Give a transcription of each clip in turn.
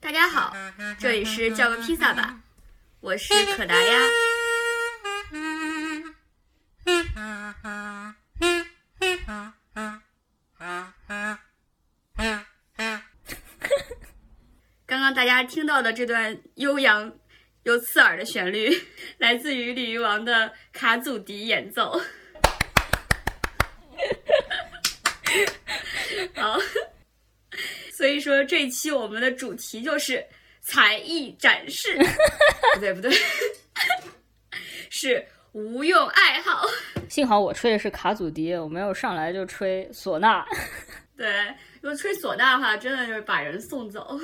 大家好，这里是叫个披萨吧，我是可达鸭。刚刚大家听到的这段悠扬又刺耳的旋律，来自于鲤鱼王的卡祖笛演奏。好，所以说这一期我们的主题就是才艺展示，不对不对，是无用爱好。幸好我吹的是卡祖笛，我没有上来就吹唢呐。对，如果吹唢呐的话，真的就是把人送走。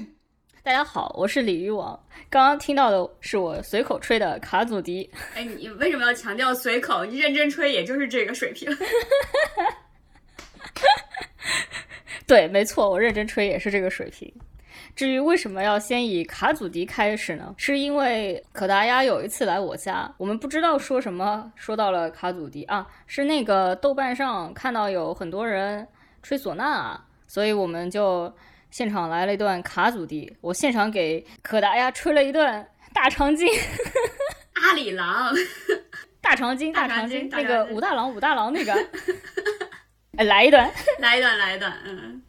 大家好，我是鲤鱼王。刚刚听到的是我随口吹的卡祖笛。哎，你为什么要强调随口？你认真吹也就是这个水平。对，没错，我认真吹也是这个水平。至于为什么要先以卡祖笛开始呢？是因为可达鸭有一次来我家，我们不知道说什么，说到了卡祖笛啊，是那个豆瓣上看到有很多人吹唢呐，啊所以我们就现场来了一段卡祖笛。我现场给可达鸭吹了一段大长今，阿里郎，大长今，大长今，那个武大郎，武大郎那个。来一段，来一段，来一段，嗯。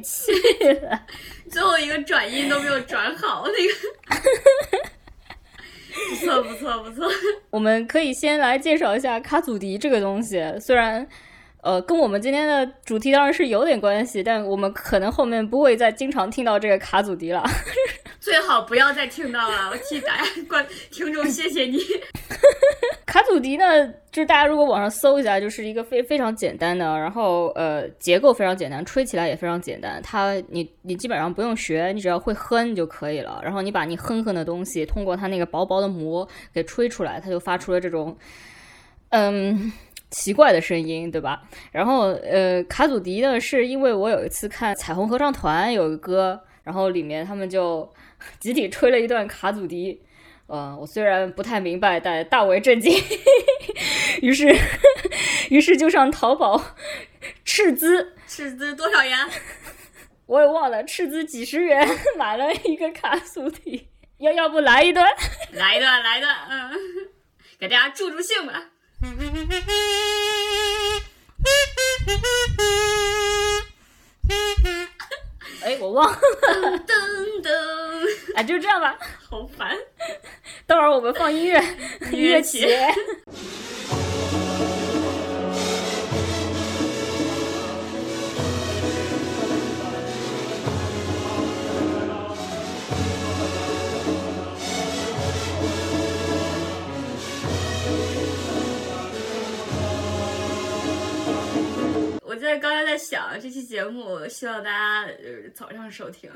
没气了，最后一个转音都没有转好，那个不错不错不错。我们可以先来介绍一下卡祖笛这个东西，虽然呃跟我们今天的主题当然是有点关系，但我们可能后面不会再经常听到这个卡祖笛了。最好不要再听到了，我替大家观听众谢谢你。卡祖笛呢，就是大家如果网上搜一下，就是一个非非常简单的，然后呃结构非常简单，吹起来也非常简单。它你你基本上不用学，你只要会哼就可以了。然后你把你哼哼的东西通过它那个薄薄的膜给吹出来，它就发出了这种嗯奇怪的声音，对吧？然后呃卡祖笛呢，是因为我有一次看彩虹合唱团有个歌，然后里面他们就集体吹了一段卡祖笛。呃，我虽然不太明白，但大为震惊。于是，于是就上淘宝斥资，斥资多少元？我也忘了，斥资几十元 买了一个卡祖笛。要要不来一段？来一段，来一段，嗯，给大家助助兴吧。哎，我忘了。就这样吧。好烦。待会儿我们放音乐，音乐起。我在刚才在想这期节目，希望大家呃早上收听。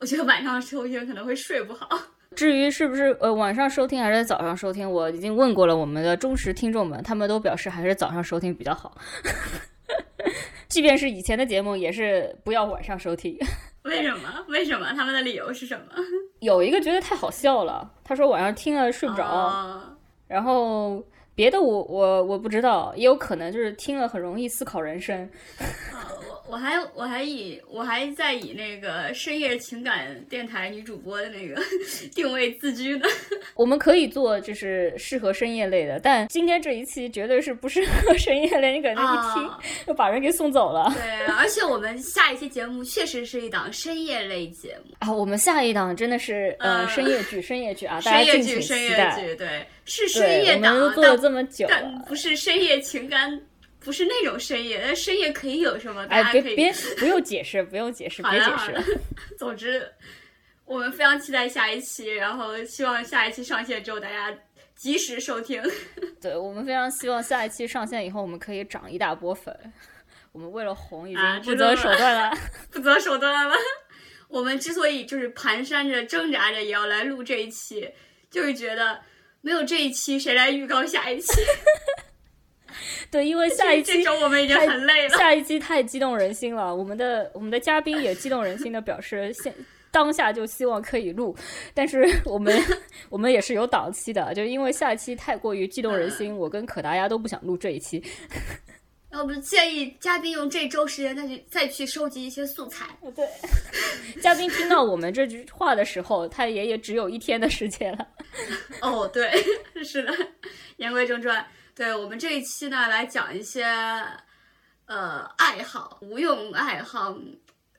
我觉得晚上收听可能会睡不好。至于是不是呃晚上收听还是早上收听，我已经问过了我们的忠实听众们，他们都表示还是早上收听比较好。即便是以前的节目，也是不要晚上收听。为什么？为什么？他们的理由是什么？有一个觉得太好笑了，他说晚上听了睡不着。然后别的我我我不知道，也有可能就是听了很容易思考人生。我还我还以我还在以那个深夜情感电台女主播的那个 定位自居呢。我们可以做就是适合深夜类的，但今天这一期绝对是不适合 深夜类，你可能一听就把人给送走了。对，而且我们下一期节目确实是一档深夜类节目啊。我们下一档真的是呃深夜剧，深夜剧啊，大家敬请期待。对，是深夜档，我们做了这么久，但不是深夜情感。不是那种深夜，但深夜可以有什么？哎，别别，不用解释，不用解释，别解释。总之，我们非常期待下一期，然后希望下一期上线之后大家及时收听。对我们非常希望下一期上线以后，我们可以涨一大波粉。我们为了红已啊经不择手段了。不择手段了。我们之所以就是蹒跚着、挣扎着也要来录这一期，就是觉得没有这一期，谁来预告下一期？对，因为下一期这周我们已经很累了。下一期太激动人心了，我们的我们的嘉宾也激动人心的表示，现当下就希望可以录，但是我们 我们也是有档期的，就因为下一期太过于激动人心，我跟可达鸭都不想录这一期。我们建议嘉宾用这周时间再去再去收集一些素材。对，嘉宾听到我们这句话的时候，他也也只有一天的时间了。哦，对，是的。言归正传，对我们这一期呢，来讲一些呃爱好，无用爱好，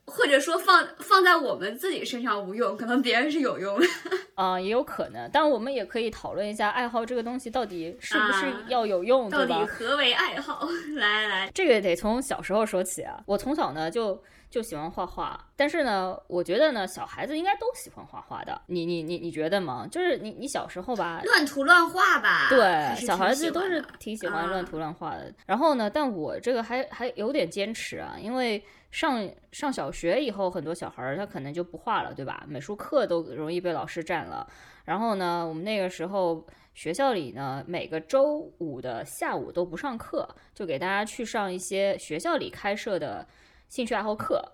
或者说放放在我们自己身上无用，可能别人是有用的。啊、也有可能，但我们也可以讨论一下爱好这个东西到底是不是啊要有用，到底对吧？何为爱好？来来来，这个得从小时候说起啊。我从小呢就就喜欢画画，但是呢，我觉得呢，小孩子应该都喜欢画画的。你你你你觉得吗？就是你你小时候吧，乱涂乱画吧。对，小孩子都是挺喜欢乱啊涂乱画的。然后呢，但我这个还还有点坚持啊，因为上上小学以后，很多小孩儿他可能就不画了，对吧？美术课都容易被老师占了。然后呢，我们那个时候学校里呢，每个周五的下午都不上课，就给大家去上一些学校里开设的兴趣爱好课。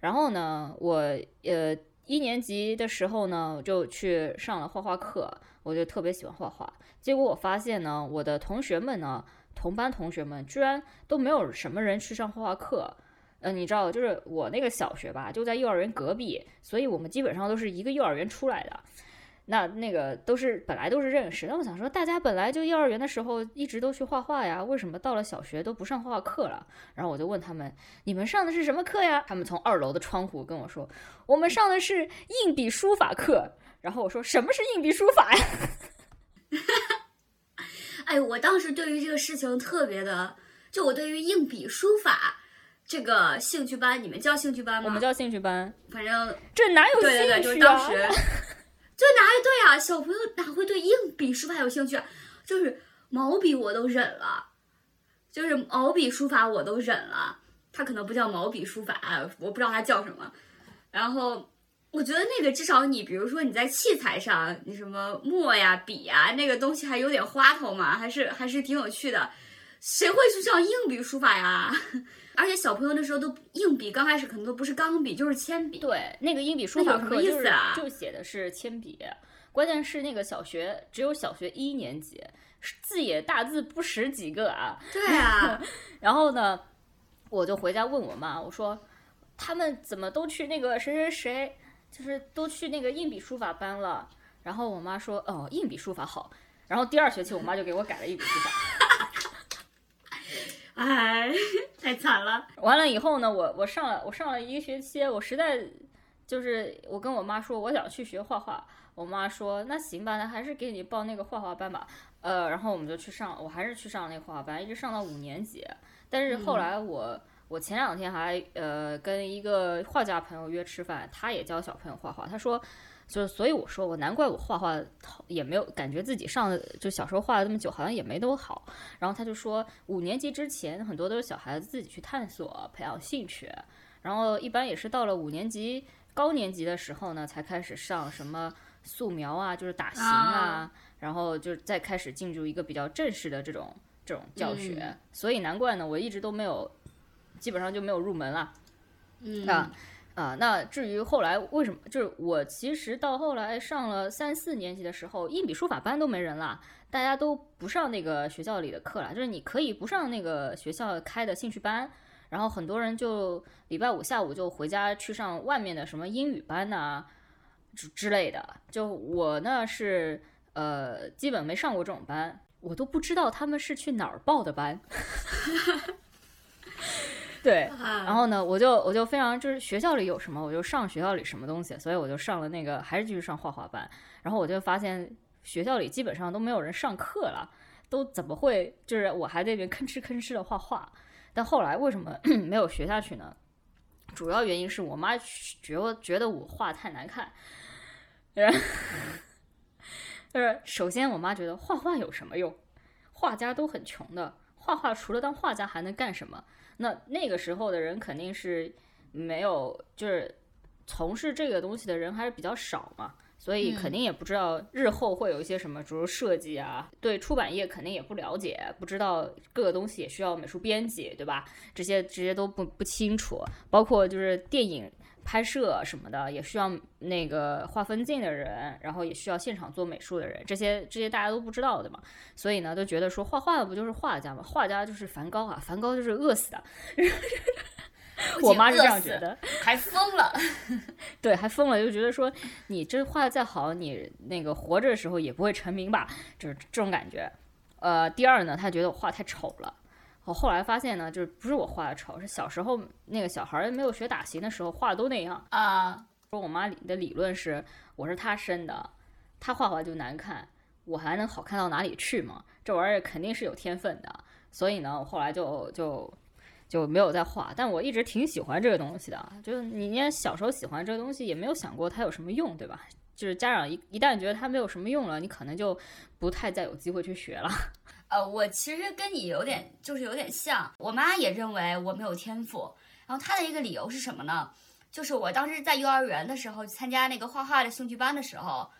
然后呢，我呃一年级的时候呢，就去上了画画课，我就特别喜欢画画。结果我发现呢，我的同学们呢，同班同学们居然都没有什么人去上画画课。呃，你知道，就是我那个小学吧，就在幼儿园隔壁，所以我们基本上都是一个幼儿园出来的。那那个都是本来都是认识，那我想说，大家本来就幼儿园的时候一直都去画画呀，为什么到了小学都不上画画课了？然后我就问他们，你们上的是什么课呀？他们从二楼的窗户跟我说，我们上的是硬笔书法课。然后我说，什么是硬笔书法呀？哎，我当时对于这个事情特别的，就我对于硬笔书法这个兴趣班，你们叫兴趣班吗？我们叫兴趣班，反正这哪有对对对，就是兴趣啊？当时，就哪有对啊，小朋友哪会对硬笔书法有兴趣？就是毛笔我都忍了，就是毛笔书法我都忍了，它可能不叫毛笔书法，我不知道它叫什么。然后我觉得那个至少你，比如说你在器材上，你什么墨呀、笔呀，那个东西还有点花头嘛，还是还是挺有趣的。谁会去上硬笔书法呀？而且小朋友那时候都硬笔，刚开始可能都不是钢笔就是铅笔。对，那个硬笔书法课就是意思啊就写的是铅笔，关键是那个小学只有小学一年级，字也大字不识几个啊。对啊，然后呢，我就回家问我妈，我说他们怎么都去那个谁谁谁，就是都去那个硬笔书法班了。然后我妈说，哦，硬笔书法好。然后第二学期我妈就给我改了硬笔书法。哎，太惨了。完了以后呢，我我上了我上了一个学期，我实在就是我跟我妈说我想去学画画，我妈说那行吧，那还是给你报那个画画班吧。呃，然后我们就去上，我还是去上那个画画班，一直上到五年级。但是后来我、我前两天还呃跟一个画家朋友约吃饭，他也教小朋友画画，他说。就所以我说我难怪我画画也没有感觉自己上的就小时候画了这么久好像也没多好，然后他就说五年级之前很多都是小孩子自己去探索培养兴趣，然后一般也是到了五年级高年级的时候呢才开始上什么素描啊，就是打形啊，啊。然后就再开始进入一个比较正式的这种这种教学，嗯。所以难怪呢我一直都没有基本上就没有入门了。嗯。啊啊，那至于后来为什么，就是我其实到后来上了三四年级的时候，硬笔书法班都没人了，大家都不上那个学校里的课了，就是你可以不上那个学校开的兴趣班，然后很多人就礼拜五下午就回家去上外面的什么英语班呐、之之类的。就我呢是呃基本没上过这种班，我都不知道他们是去哪儿报的班。对，然 然后呢，我就我就非常就是学校里有什么我就上学校里什么东西，所以我就上了那个还是继续上画画班。然后我就发现学校里基本上都没有人上课了，都怎么会就是我还在那边吭哧吭哧的画画？但后来为什么 没有学下去呢？主要原因是我妈觉得觉得我画太难看，然后 就是首先我妈觉得画画有什么用？画家都很穷的，画画除了当画家还能干什么？那那个时候的人肯定是没有，就是从事这个东西的人还是比较少嘛，所以肯定也不知道日后会有一些什么，比如设计啊，对出版业肯定也不了解，不知道各个东西也需要美术编辑，对吧？这些这些都不不清楚，包括就是电影。拍摄什么的也需要那个画分镜的人，然后也需要现场做美术的人，这些这些大家都不知道的嘛，所以呢，都觉得说画画的不就是画家吗？画家就是梵高啊，梵高就是饿死的。我妈是这样觉得，还疯了。对，还疯了，就觉得说你这画的再好，你那个活着的时候也不会成名吧，就是这种感觉。呃，第二呢，他觉得我画太丑了。我后来发现呢，就是不是我画的丑，是小时候那个小孩没有学打形的时候画的都那样啊。说我妈的理论是，我是她生的，她画画就难看，我还能好看到哪里去嘛？这玩意儿肯定是有天分的。所以呢，我后来就就就没有再画。但我一直挺喜欢这个东西的，就是你小时候喜欢这个东西，也没有想过它有什么用，对吧？就是家长一一旦觉得它没有什么用了，你可能就不太再有机会去学了。呃，我其实跟你有点，就是有点像。我妈也认为我没有天赋，然后她的一个理由是什么呢？就是我当时在幼儿园的时候参加那个画画的兴趣班的时候，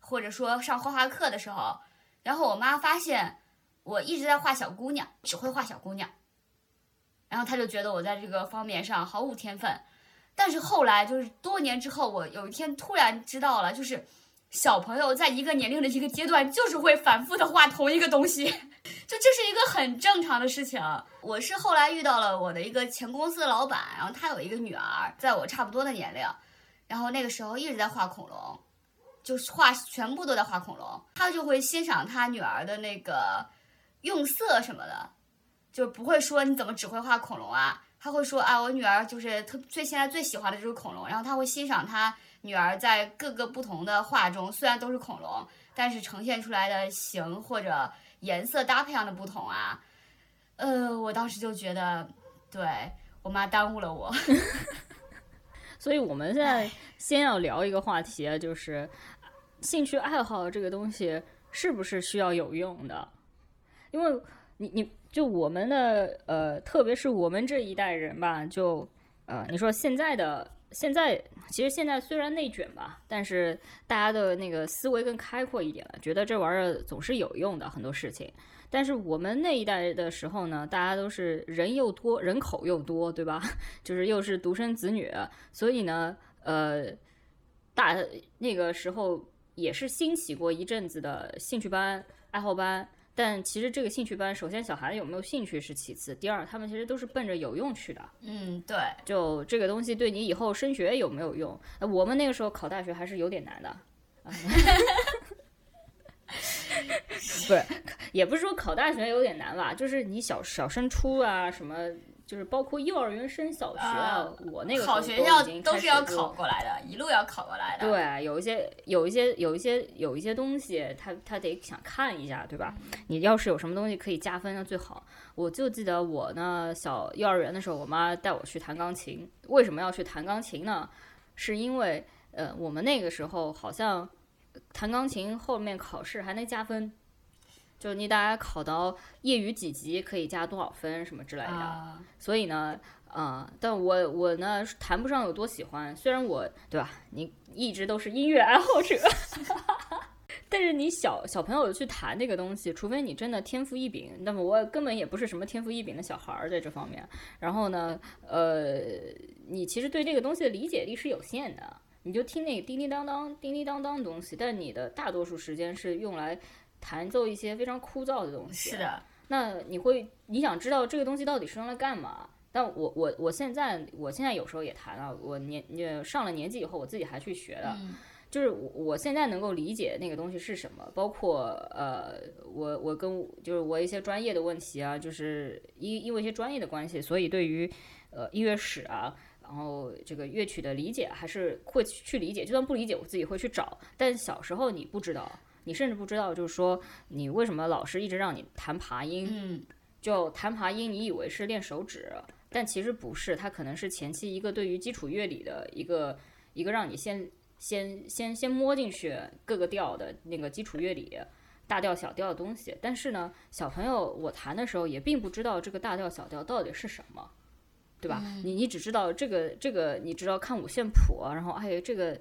或者说上画画课的时候，然后我妈发现我一直在画小姑娘，只会画小姑娘，然后她就觉得我在这个方面上毫无天分。但是后来就是多年之后，我有一天突然知道了，就是小朋友在一个年龄的一个阶段，就是会反复的画同一个东西。就这是一个很正常的事情。我是后来遇到了我的一个前公司的老板，然后他有一个女儿，在我差不多的年龄，然后那个时候一直在画恐龙，就是画全部都在画恐龙。他就会欣赏他女儿的那个用色什么的，就不会说你怎么只会画恐龙啊？他会说啊，我女儿就是特最现在最喜欢的就是恐龙。然后他会欣赏他女儿在各个不同的画中，虽然都是恐龙，但是呈现出来的形或者。颜色搭配上的不同啊，呃，我当时就觉得，对我妈耽误了我。所以我们现在先要聊一个话题，就是兴趣爱好这个东西是不是需要有用的？因为你你就我们的呃，特别是我们这一代人吧，就呃，你说现在的。现在其实现在虽然内卷吧，但是大家的那个思维更开阔一点了，觉得这玩意儿总是有用的很多事情。但是我们那一代的时候呢，大家都是人又多，人口又多，对吧？就是又是独生子女，所以呢，呃，大那个时候也是兴起过一阵子的兴趣班、爱好班。但其实这个兴趣班，首先小孩有没有兴趣是其次，第二他们其实都是奔着有用去的。嗯，对，就这个东西对你以后升学有没有用？我们那个时候考大学还是有点难的。不是，也不是说考大学有点难吧，就是你小小升初啊什么。就是包括幼儿园升小学啊，我那个考学校都是要考过来的，一路要考过来的。对，有一些有一些有一些有一些东西，他他得想看一下，对吧？你要是有什么东西可以加分，那最好。我就记得我呢，小幼儿园的时候，我妈带我去弹钢琴。为什么要去弹钢琴呢？是因为呃，我们那个时候好像弹钢琴后面考试还能加分。就你大概考到业余几级可以加多少分什么之类的，所以呢，啊，但我我呢谈不上有多喜欢，虽然我对吧，你一直都是音乐爱好者，但是你小小朋友去弹这个东西，除非你真的天赋异禀，那么我根本也不是什么天赋异禀的小孩儿在这方面。然后呢，呃，你其实对这个东西的理解力是有限的，你就听那个叮叮当当、叮叮当当的东西，但你的大多数时间是用来。弹奏一些非常枯燥的东西，是的。那你会，你想知道这个东西到底是用来干嘛？但我我我现在我现在有时候也弹啊，我年也上了年纪以后，我自己还去学的。就是我我现在能够理解那个东西是什么，包括呃，我我跟就是我一些专业的问题啊，就是因因为一些专业的关系，所以对于呃音乐史啊，然后这个乐曲的理解还是会去理解，就算不理解，我自己会去找。但小时候你不知道。你甚至不知道，就是说，你为什么老师一直让你弹爬音？嗯，就弹爬音，你以为是练手指，但其实不是，它可能是前期一个对于基础乐理的一个一个让你先先先先摸进去各个调的那个基础乐理。大调小调的东西。但是呢，小朋友我弹的时候也并不知道这个大调小调到底是什么，对吧？你你只知道这个这个，你知道看五线谱，然后哎这个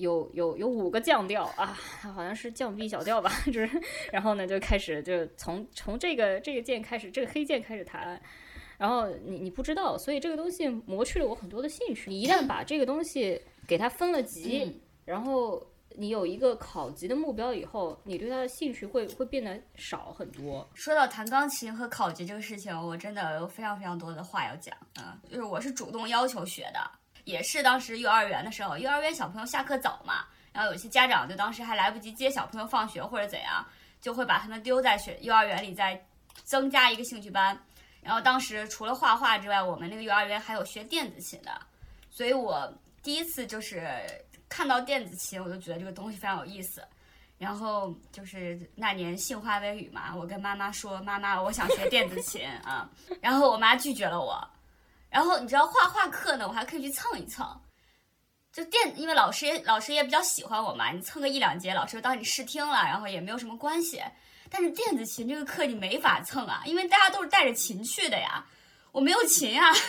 有有有五个降调啊，好像是降 B 小调吧，就是，然后呢就开始就从从这个这个键开始，这个黑键开始弹。然后你你不知道，所以这个东西磨去了我很多的兴趣。你一旦把这个东西给它分了级，然后你有一个考级的目标以后，你对它的兴趣会会变得少很多。说到弹钢琴和考级这个事情，我真的有非常非常多的话要讲啊！就是我是主动要求学的，也是当时幼儿园的时候，幼儿园小朋友下课早嘛，然后有些家长就当时还来不及接小朋友放学或者怎样，就会把他们丢在学幼儿园里，再增加一个兴趣班。然后当时除了画画之外，我们那个幼儿园还有学电子琴的，所以我第一次就是看到电子琴，我就觉得这个东西非常有意思。然后就是那年杏花微雨嘛，我跟妈妈说：“妈妈，我想学电子琴啊。”然后我妈拒绝了我。然后你知道画画课呢，我还可以去蹭一蹭，就电，因为老师也老师也比较喜欢我嘛，你蹭个一两节，老师就当你试听了，然后也没有什么关系。但是电子琴这个课你没法蹭啊，因为大家都是带着琴去的呀，我没有琴啊，就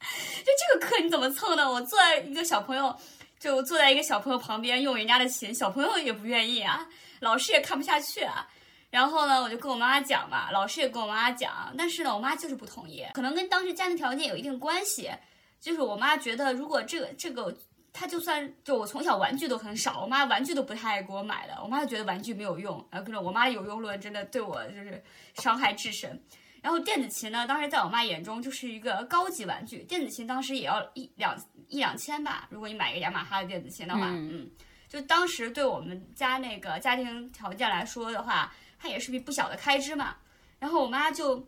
这个课你怎么蹭呢？我坐在一个小朋友，就坐在一个小朋友旁边用人家的琴，小朋友也不愿意啊，老师也看不下去啊。然后呢，我就跟我妈妈讲嘛，老师也跟我妈妈讲，但是呢，我妈就是不同意，可能跟当时家庭条件有一定关系，就是我妈觉得如果这个这个。她就算就我从小玩具都很少，我妈玩具都不太爱给我买的，我妈就觉得玩具没有用，然后跟着我妈有用论真的对我就是伤害至深。然后电子琴呢，当时在我妈眼中就是一个高级玩具，电子琴当时也要一两一两千吧，如果你买一个雅马哈的电子琴的话，嗯，就当时对我们家那个家庭条件来说的话，它也是笔不小的开支嘛。然后我妈就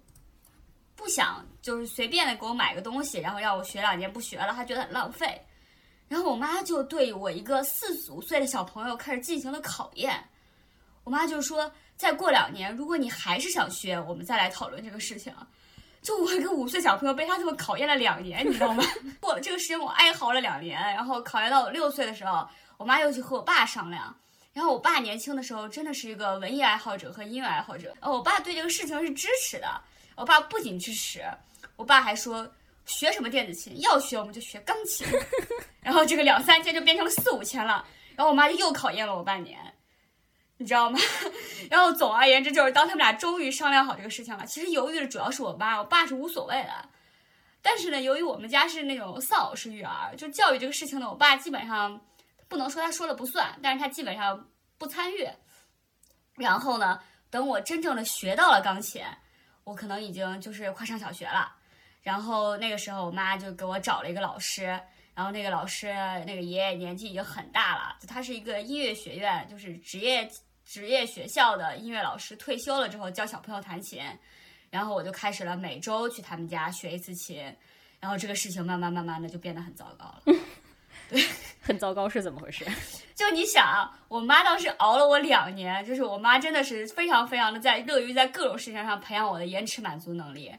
不想就是随便的给我买个东西，然后让我学两年不学了，她觉得很浪费。然后我妈就对我一个四五岁的小朋友开始进行了考验。我妈就说：“再过两年，如果你还是想学，我们再来讨论这个事情。”就我一个五岁小朋友被他这么考验了两年，你知道吗？过了这个时间，我哀嚎了两年。然后考验到我六岁的时候，我妈又去和我爸商量。然后我爸年轻的时候真的是一个文艺爱好者和音乐爱好者。我爸对这个事情是支持的。我爸不仅支持，我爸还说。学什么电子琴？要学我们就学钢琴，然后这个两三千就变成了四五千了。然后我妈就又考验了我半年，你知道吗？然后总而言之，就是当他们俩终于商量好这个事情了，其实犹豫的主要是我妈，我爸是无所谓的。但是呢，由于我们家是那种丧偶式育儿，就教育这个事情呢，我爸基本上不能说他说了不算，但是他基本上不参与。然后呢，等我真正的学到了钢琴，我可能已经就是快上小学了。然后那个时候，我妈就给我找了一个老师，然后那个老师那个爷爷年纪已经很大了，他是一个音乐学院，就是职业职业学校的音乐老师，退休了之后教小朋友弹琴，然后我就开始了每周去他们家学一次琴，然后这个事情慢慢慢慢的就变得很糟糕了。很糟糕是怎么回事？就你想，我妈当时熬了我两年，就是我妈真的是非常非常的在乐于在各种事情上培养我的延迟满足能力。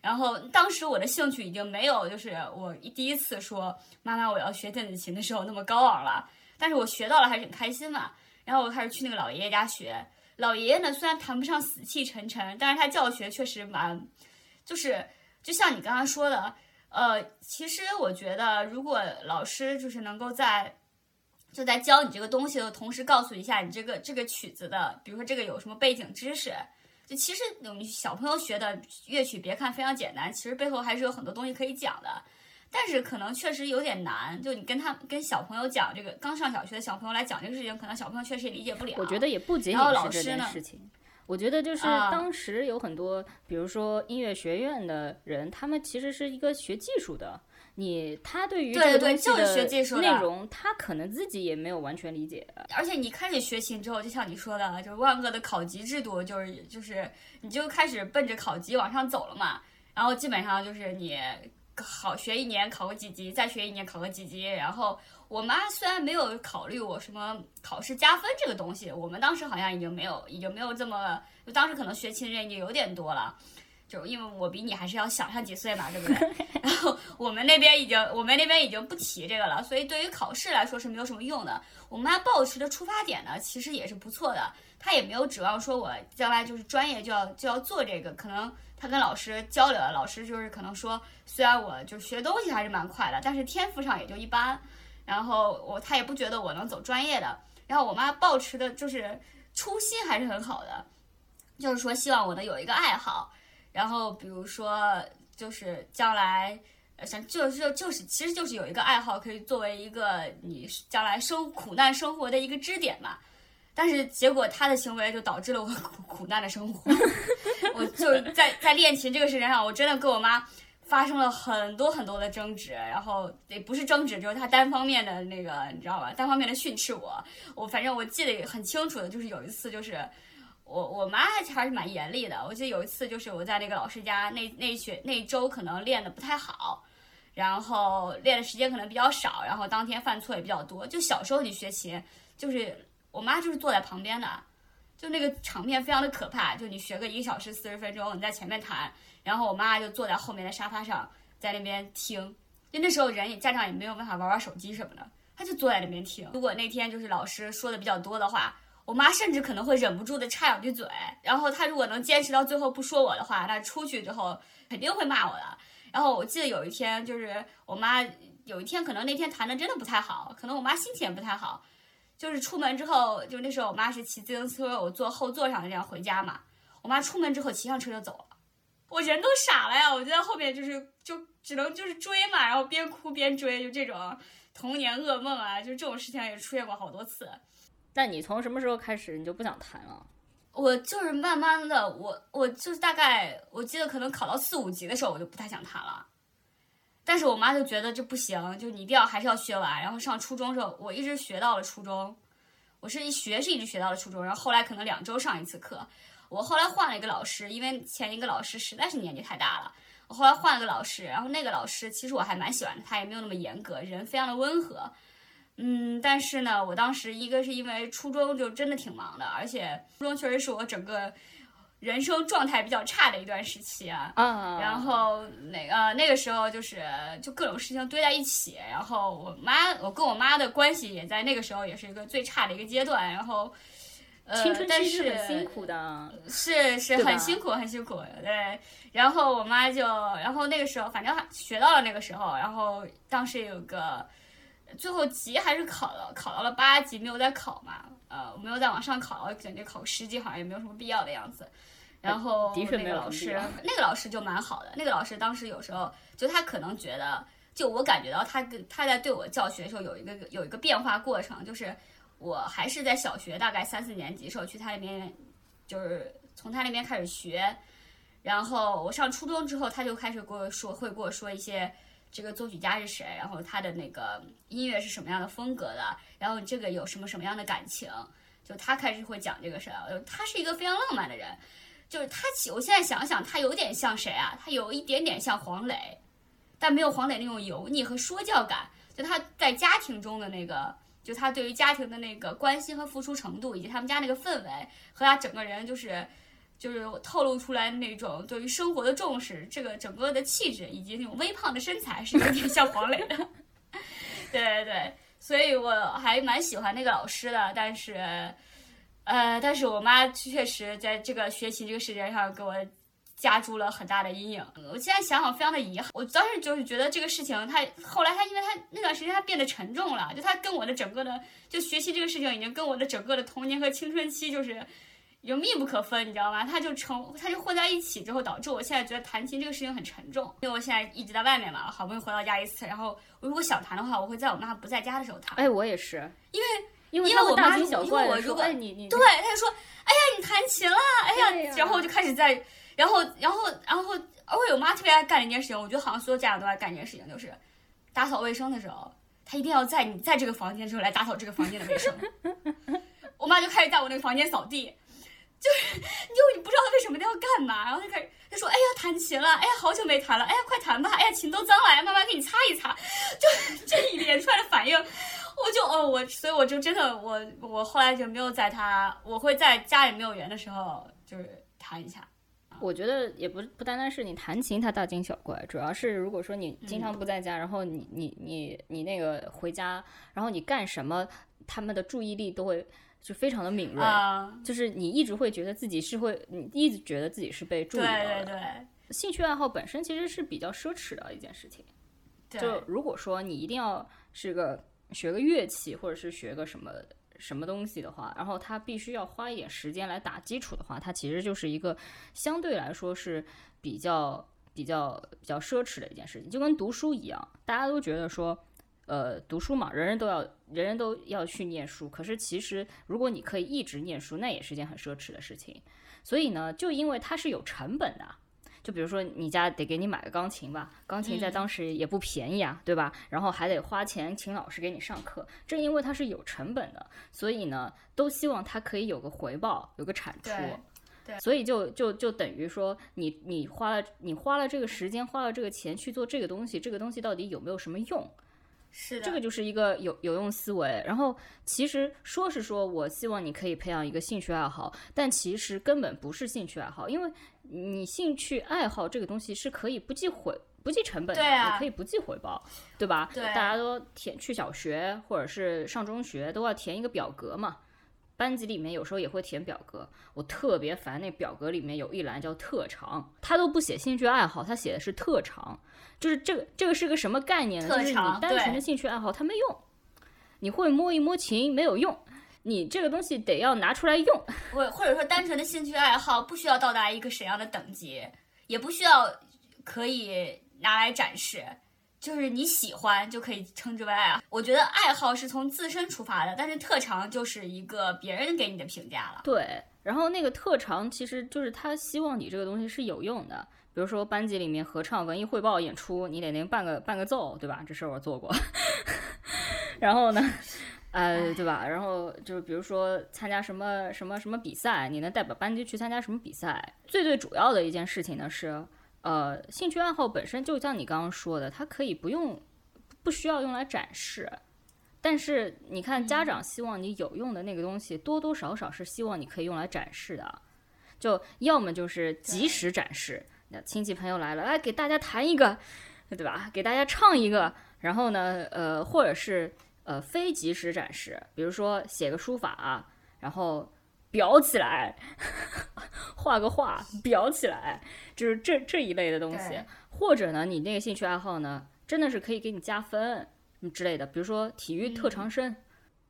然后当时我的兴趣已经没有，就是我第一次说妈妈我要学电子琴的时候那么高昂了。但是我学到了还是很开心嘛。然后我开始去那个老爷爷家学。老爷爷呢虽然谈不上死气沉沉，但是他教学确实蛮，就是就像你刚刚说的，呃，其实我觉得如果老师就是能够在就在教你这个东西的同时，告诉一下你这个这个曲子的，比如说这个有什么背景知识。就其实你小朋友学的乐曲，别看非常简单，其实背后还是有很多东西可以讲的。但是可能确实有点难，就你跟他跟小朋友讲这个刚上小学的小朋友来讲这个事情，可能小朋友确实也理解不了。我觉得也不仅仅是这件事情，我觉得就是当时有很多，比如说音乐学院的人，他们其实是一个学技术的。你他对于这个东西的内容，他可能自己也没有完全理解。而且你开始学琴之后，就像你说的，就是万恶的考级制度，就是就是你就开始奔着考级往上走了嘛。然后基本上就是你好学一年考个几级，再学一年考个几级。然后我妈虽然没有考虑我什么考试加分这个东西，我们当时好像已经没有已经没有这么，就当时可能学琴的人已经有点多了。就因为我比你还是要小上几岁嘛，对不对？然后我们那边已经，我们那边已经不提这个了，所以对于考试来说是没有什么用的。我妈抱持的出发点呢，其实也是不错的，她也没有指望说我将来就是专业就要就要做这个。可能她跟老师交流了，老师就是可能说，虽然我就学东西还是蛮快的，但是天赋上也就一般。然后我她也不觉得我能走专业的。然后我妈抱持的就是初心还是很好的，就是说希望我能有一个爱好。然后，比如说，就是将来，想就就就是，其实就是有一个爱好，可以作为一个你将来生苦难生活的一个支点嘛。但是结果他的行为就导致了我苦苦难的生活。我就在在练琴这个事情上，我真的跟我妈发生了很多很多的争执。然后也不是争执，就是他单方面的那个，你知道吧？单方面的训斥我。我反正我记得很清楚的，就是有一次就是。我我妈还是蛮严厉的。我记得有一次，就是我在那个老师家，那那学那周可能练的不太好，然后练的时间可能比较少，然后当天犯错也比较多。就小时候你学琴，就是我妈就是坐在旁边的，就那个场面非常的可怕。就你学个一个小时四十分钟，你在前面弹，然后我妈就坐在后面的沙发上，在那边听。就那时候人也家长也没有办法玩玩手机什么的，她就坐在那边听。如果那天就是老师说的比较多的话。我妈甚至可能会忍不住的插两句嘴，然后她如果能坚持到最后不说我的话，那出去之后肯定会骂我的。然后我记得有一天，就是我妈有一天可能那天弹的真的不太好，可能我妈心情也不太好，就是出门之后，就那时候我妈是骑自行车，我坐后座上这样回家嘛。我妈出门之后骑上车就走了，我人都傻了呀！我就在后面就是就只能就是追嘛，然后边哭边追，就这种童年噩梦啊，就这种事情也出现过好多次。那你从什么时候开始你就不想谈了？我就是慢慢的，我我就是大概我记得可能考到四五级的时候，我就不太想谈了。但是我妈就觉得这不行，就你一定要还是要学完。然后上初中时候，我一直学到了初中，我是一学是一直学到了初中。然后后来可能两周上一次课，我后来换了一个老师，因为前一个老师实在是年纪太大了。我后来换了个老师，然后那个老师其实我还蛮喜欢的，他也没有那么严格，人非常的温和。嗯，但是呢，我当时一个是因为初中就真的挺忙的，而且初中确实是我整个人生状态比较差的一段时期啊。嗯。然后那个那个时候就是就各种事情堆在一起，然后我妈我跟我妈的关系也在那个时候也是一个最差的一个阶段。然后，呃，青春期是很辛苦的，是是很辛苦很辛苦。对。然后我妈就，然后那个时候反正学到了那个时候，然后当时有个。最后级还是考了，考到了八级，没有再考嘛，呃，没有再往上考，感觉考十级好像也没有什么必要的样子。然后那个老师，那个老师就蛮好的。那个老师当时有时候就他可能觉得，就我感觉到他跟他在对我教学的时候有一个有一个变化过程，就是我还是在小学大概三四年级时候去他那边，就是从他那边开始学，然后我上初中之后，他就开始给我说，会给我说一些。这个作曲家是谁？然后他的那个音乐是什么样的风格的？然后这个有什么什么样的感情？就他开始会讲这个事儿。他是一个非常浪漫的人，就是他。我现在想想，他有点像谁啊？他有一点点像黄磊，但没有黄磊那种油腻和说教感。就他在家庭中的那个，就他对于家庭的那个关心和付出程度，以及他们家那个氛围和他整个人就是。就是透露出来那种对于生活的重视，这个整个的气质以及那种微胖的身材是有点像黄磊的，对对对，所以我还蛮喜欢那个老师的，但是，呃，但是我妈确实在这个学习这个事情上给我加诸了很大的阴影。我现在想想非常的遗憾，我当时就是觉得这个事情，他后来他因为他那段时间他变得沉重了，就他跟我的整个的就学习这个事情已经跟我的整个的童年和青春期就是。有密不可分，你知道吗？它就成，它就混在一起之后，导致我现在觉得弹琴这个事情很沉重。因为我现在一直在外面嘛，好不容易回到家一次，然后我如果想弹的话，我会在我妈不在家的时候弹。哎，我也是，因为因为我妈，因为我如果你你对，他就说，哎呀，你弹琴了，哎呀，然后我就开始在，然后然后然后，而且我妈特别爱干一件事情，我觉得好像所有家长都爱干一件事情，就是打扫卫生的时候，她一定要在你在这个房间之后来打扫这个房间的卫生。我妈就开始在我那个房间扫地。就是，就你不知道她为什么要干嘛，然后她开始她说：“哎呀，弹琴了，哎呀，好久没弹了，哎呀，快弹吧，哎呀，琴都脏了，妈妈给你擦一擦。”就这一连串的反应，我就哦，我所以我就真的我我后来就没有在他，我会在家里没有人的时候就是弹一下，我觉得也不不单单是你弹琴它大惊小怪，主要是如果说你经常不在家，然后你你你你那个回家，然后你干什么，他们的注意力都会就非常的敏锐，啊，就是你一直会觉得自己是会，你一直觉得自己是被注意到的。对对兴趣爱好本身其实是比较奢侈的一件事情。就如果说你一定要是个学个乐器，或者是学个什么什么东西的话，然后他必须要花一点时间来打基础的话，它其实就是一个相对来说是比较比较比较奢侈的一件事情，就跟读书一样，大家都觉得说。呃，读书嘛，人人都要，人人都要去念书。可是其实，如果你可以一直念书，那也是件很奢侈的事情。所以呢，就因为它是有成本的，就比如说你家得给你买个钢琴吧，钢琴在嗯当时也不便宜啊，对吧？然后还得花钱请老师给你上课，正因为它是有成本的，所以呢，都希望它可以有个回报，有个产出。对对所以就就就等于说你你花了你花了这个时间，花了这个钱去做这个东西，这个东西到底有没有什么用？是的，这个就是一个有有用思维。然后其实说是说我希望你可以培养一个兴趣爱好，但其实根本不是兴趣爱好，因为你兴趣爱好这个东西是可以不计回。不计成本的，对啊也可以不计回报，对吧？对大家都填去小学或者是上中学都要填一个表格嘛，班级里面有时候也会填表格。我特别烦那表格里面有一栏叫特长，他都不写兴趣爱好，他写的是特长，就是这个这个是个什么概念呢？就是你单纯的兴趣爱好它没用，你会摸一摸琴没有用，你这个东西得要拿出来用。或或者说单纯的兴趣爱好不需要到达一个什么样的等级，也不需要可以拿来展示，就是你喜欢就可以称之为爱好。我觉得爱好是从自身出发的，但是特长就是一个别人给你的评价了。对，然后那个特长其实就是他希望你这个东西是有用的，比如说班级里面合唱、文艺汇报演出，你得能伴个伴个奏，对吧？这事儿我做过。然后呢，呃，对吧？然后就是比如说参加什么什么什么比赛，你能代表班级去参加什么比赛？最最主要的一件事情呢是，呃，兴趣爱好本身就像你刚刚说的，它可以不用不需要用来展示。但是你看，家长希望你有用的那个东西，多多少少是希望你可以用来展示的，就要么就是及时展示，那亲戚朋友来了，来给大家弹一个，对吧？给大家唱一个，然后呢，呃，或者是呃非即时展示，比如说写个书法，然后裱起来，画个画裱起来，就是这这一类的东西。或者呢，你那个兴趣爱好呢，真的是可以给你加分嗯之类的，比如说体育特长生。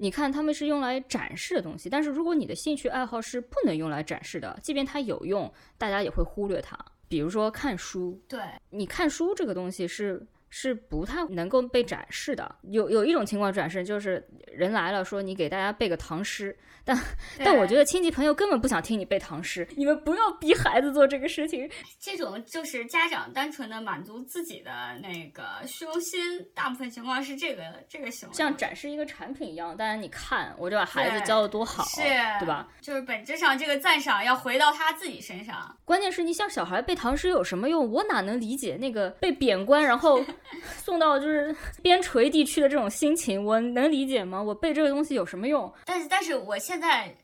你看，他们是用来展示的东西，但是如果你的兴趣爱好是不能用来展示的，即便它有用，大家也会忽略它。比如说看书，对，你看书这个东西是是不太能够被展示的。有有一种情况展示，就是人来了说你给大家背个唐诗，但 但我觉得得亲戚朋友根本不想听你背唐诗，你们不要逼孩子做这个事情。这种就是家长单纯的满足自己的那个虚荣心，大部分情况是这个这个行为。像展示一个产品一样，当然你看我就把孩子教的多好，是，对吧？？就是本质上这个赞赏要回到他自己身上。关键是你像小孩背唐诗有什么用？我哪能理解那个被贬官然后 送到就是边陲地区的这种心情？我能理解吗？我背这个东西有什么用？但是，但是我现在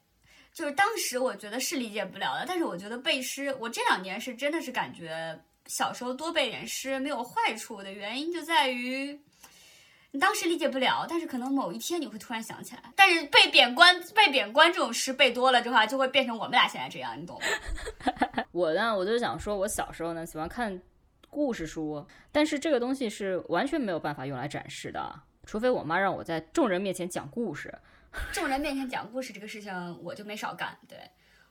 就是当时我觉得是理解不了的，但是我觉得背诗，我这两年是真的是感觉小时候多背点诗没有坏处的原因就在于。你当时理解不了，但是可能某一天你会突然想起来。但是被贬官、被贬官这种诗背多了之后啊，就会变成我们俩现在这样，你懂吗？我呢，我就想说，我小时候呢喜欢看故事书，但是这个东西是完全没有办法用来展示的，除非我妈让我在众人面前讲故事。众人面前讲故事这个事情，我就没少干。对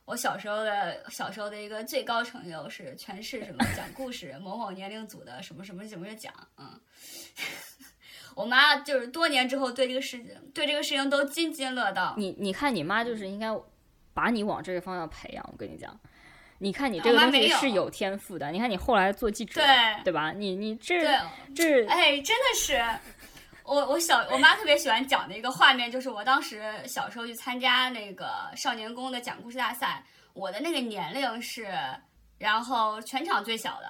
我小时候的小时候的一个最高成就是全市什么讲故事某某年龄组的什么什么什么奖，嗯。我妈就是多年之后对这个事情对这个事情都津津乐道。你你看，你妈就是应该把你往这个方向培养。我跟你讲，你看你这个东西是有天赋的。你看你后来做记者，对对吧？你你这对，这哎，真的是，我我小我妈特别喜欢讲的一个画面，就是我当时小时候去参加那个少年宫的讲故事大赛，我的那个年龄是，然后全场最小的，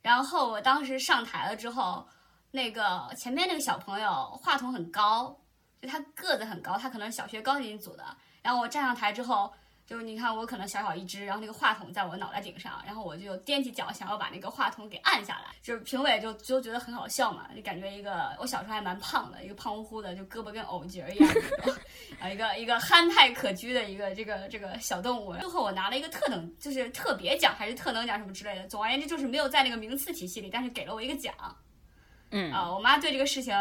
然后我当时上台了之后，那个前面那个小朋友话筒很高，就他个子很高，他可能是小学高年级组的，然后我站上台之后。就是你看我可能小小一只，然后那个话筒在我脑袋顶上，然后我就踮起脚想要把那个话筒给按下来，就是评委就就觉得很好笑嘛，就感觉一个我小时候还蛮胖的，一个胖乎乎的，就胳膊跟藕节儿一样 啊一个一个憨态可掬的一个这个这个小动物。最后我拿了一个特等，就是特别奖还是特等奖什么之类的，总而言之就是没有在那个名次体系里，但是给了我一个奖。嗯啊，我妈对这个事情，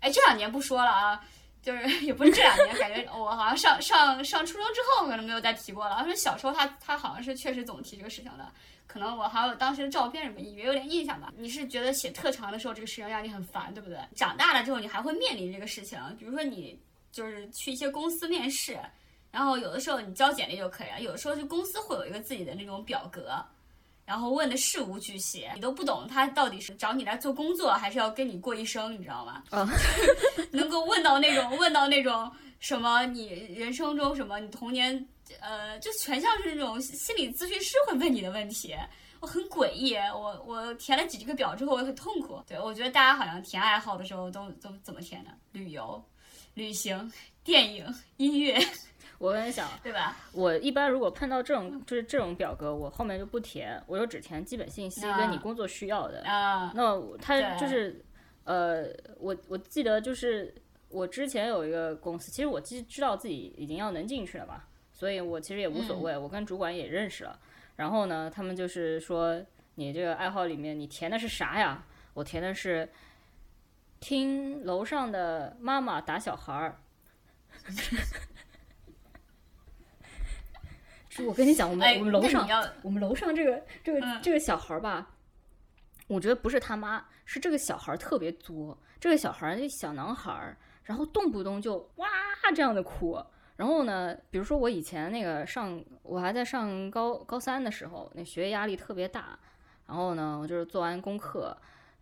哎，这两年不说了啊。就是 也不是这两年，感觉我好像上上上初中之后可能没有再提过了。说小时候他他好像是确实总提这个事情的，可能我还有当时的照片什么也有点印象吧。你是觉得写特长的时候这个事情让你很烦，对不对？长大了之后你还会面临这个事情，比如说你就是去一些公司面试，然后有的时候你交简历就可以了，有的时候就公司会有一个自己的那种表格。然后问的事无巨细，你都不懂他到底是找你来做工作，还是要跟你过一生，你知道吗？啊，能够问到那种问到那种什么，你人生中什么，你童年呃，就全像是那种心理咨询师会问你的问题，我很诡异。我我填了几个表之后，我很痛苦。对我觉得大家好像填爱好的时候都都怎么填的？旅游、旅行、电影、音乐。我跟你讲，对吧？我一般如果碰到这种就是这种表格，我后面就不填，我就只填基本信息跟你工作需要的。啊，那他就是，呃，我我记得就是我之前有一个公司，其实我知知道自己已经要能进去了嘛，所以我其实也无所谓，我跟主管也认识了。然后呢，他们就是说你这个爱好里面你填的是啥呀？我填的是听楼上的妈妈打小孩儿。我跟你讲，我们、哎我们楼上我们楼上这个这个、嗯这个小孩儿吧，我觉得不是他妈，是这个小孩儿特别作。这个小孩儿，那小男孩儿，然后动不动就哇这样的哭。然后呢，比如说我以前那个上，我还在上高高三的时候，那学业压力特别大。然后呢，我就是做完功课，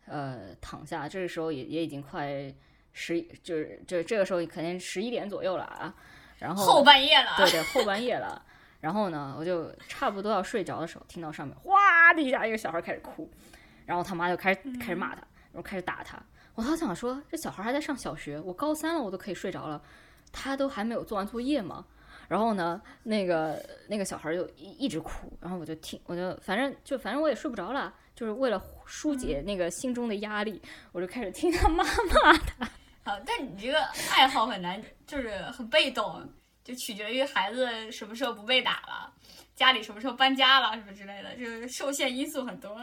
呃，躺下，这个时候也也已经快十，就是这这个时候肯定十一点左右了啊。然后后半夜了。对对，后半夜了。然后呢，我就差不多要睡着的时候，听到上面哗的一下，一个小孩开始哭，然后他妈就开始开始骂他，然后开始打他。我当时想说，这小孩还在上小学，我高三了，我都可以睡着了，他都还没有做完作业吗？然后呢，那个那个小孩就一一直哭，然后我就听，我就反正就反正我也睡不着了，就是为了疏解那个心中的压力，我就开始听他妈 骂他。好，但你这个爱好很难，就是很被动，就取决于孩子什么时候不被打了，家里什么时候搬家了，什么之类的，就是受限因素很多。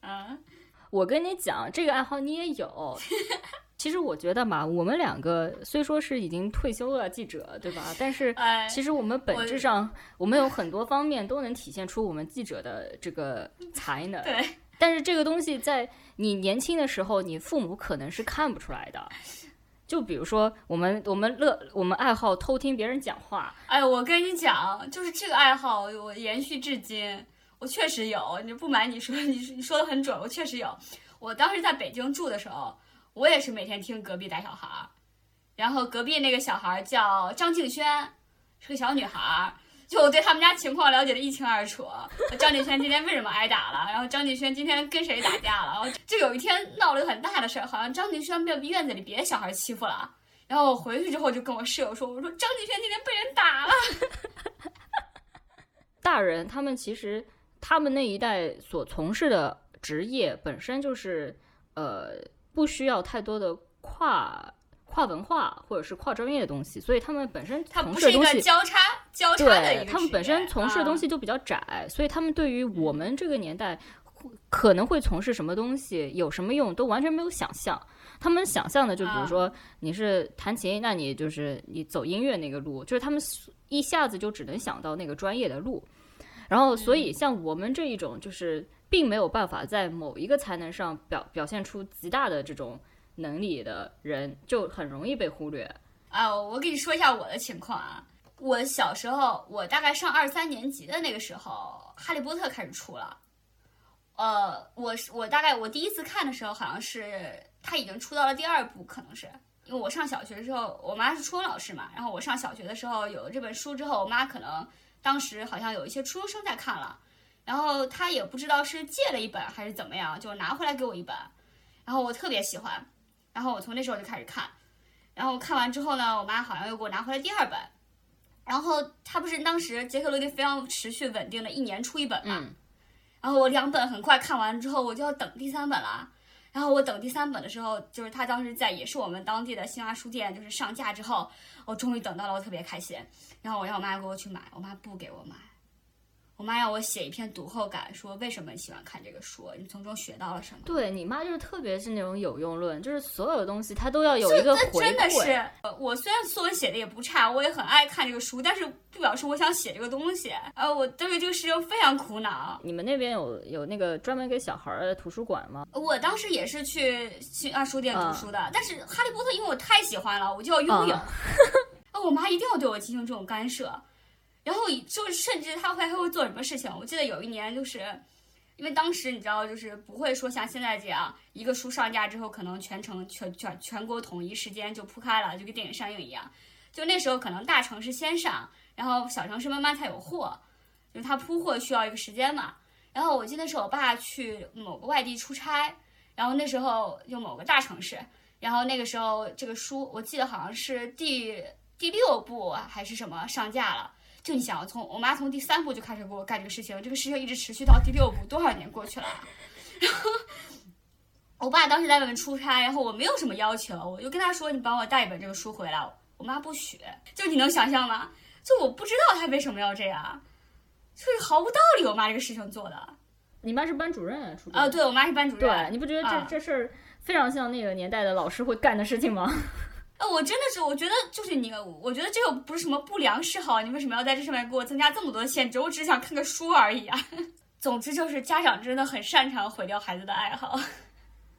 嗯，我跟你讲，这个爱好你也有。其实我觉得嘛，我们两个虽说是已经退休了记者，对吧？但是哎，其实我们本质上，我们有很多方面都能体现出我们记者的这个才能。对，但是这个东西在你年轻的时候，你父母可能是看不出来的。就比如说，我们我们乐我们爱好偷听别人讲话，哎，我跟你讲，就是这个爱好，我延续至今，我确实有。你不瞒你说，你你说的很准，我确实有。我当时在北京住的时候，我也是每天听隔壁带小孩儿，然后隔壁那个小孩儿叫张敬轩，是个小女孩儿。就我对他们家情况了解的一清二楚，张敬轩今天为什么挨打了，然后张敬轩今天跟谁打架了，然后就有一天闹了个很大的事儿，好像张敬轩被院子里别的小孩欺负了，然后我回去之后就跟我室友说，我说张敬轩今天被人打了，大人他们其实他们那一代所从事的职业本身就是呃不需要太多的跨跨文化或者是跨专业的东西，所以他们本身它不是一个。交叉交叉的一个对他们本身从事的东西，西就比较窄，所以他们对于我们这个年代会可能会从事什么东西、有什么用，都完全没有想象。他们想象的就比如说你是弹琴，那你就是你走音乐那个路，就是他们一下子就只能想到那个专业的路。然后，所以像我们这一种，就是并没有办法在某一个才能上表表现出极大的这种能力的人，就很容易被忽略。啊，我跟你说一下我的情况啊。我小时候，我大概上二三年级的那个时候，《哈利波特》开始出了。呃，我是我大概我第一次看的时候，好像是他已经出到了第二部，可能是因为我上小学的时候，我妈是初中老师嘛，然后我上小学的时候有了这本书之后，我妈可能当时好像有一些初中生在看了，然后她也不知道是借了一本还是怎么样，就拿回来给我一本，然后我特别喜欢，然后我从那时候就开始看，然后看完之后呢，我妈好像又给我拿回来第二本。然后他不是当时杰克罗迪非常持续稳定的一年出一本嘛，嗯然后我两本很快看完之后，我就要等第三本了。然后我等第三本的时候，就是他当时在也是我们当地的新华书店，就是上架之后，我终于等到了，我特别开心。然后我让我妈给我去买，我妈不给我买，我妈要我写一篇读后感，说为什么你喜欢看这个书，你从中学到了什么。对你妈就是特别是那种有用论，就是所有的东西她都要有一个这回真的是我虽然作文写的也不差，我也很爱看这个书，但是不表示我想写这个东西。呃，我对这个事情非常苦恼。你们那边有有那个专门给小孩儿的图书馆吗？我当时也是去去啊书店读书的，但是《哈利波特》因为我太喜欢了，我就要拥有。啊啊，我妈一定要对我进行这种干涉，然后就甚至他会还会做什么事情？我记得有一年就是。因为当时你知道，就是不会说像现在这样，一个书上架之后，可能全城全全全国统一时间就铺开了，就跟电影上映一样。就那时候可能大城市先上，然后小城市慢慢才有货，就是它铺货需要一个时间嘛。然后我记得是我爸去某个外地出差，然后那时候就某个大城市，然后那个时候这个书我记得好像是第第六部还是什么上架了。就你想，从我妈从第三步就开始给我干这个事情，这个事情一直持续到第六部，多少年过去了？然后我爸当时在外面出差，然后我没有什么要求，我就跟他说：“你帮我带一本这个书回来。”我妈不许，就你能想象吗？就我不知道他为什么要这样，就是毫无道理。我妈这个事情做的你妈是班主任啊，啊，对我妈是班主任，对，你不觉得这、啊这事儿非常像那个年代的老师会干的事情吗？呃，我真的是，我觉得就是你，我觉得这又不是什么不良嗜好，你为什么要在这上面给我增加这么多限制？我只是想看个书而已啊。总之就是家长真的很擅长毁掉孩子的爱好。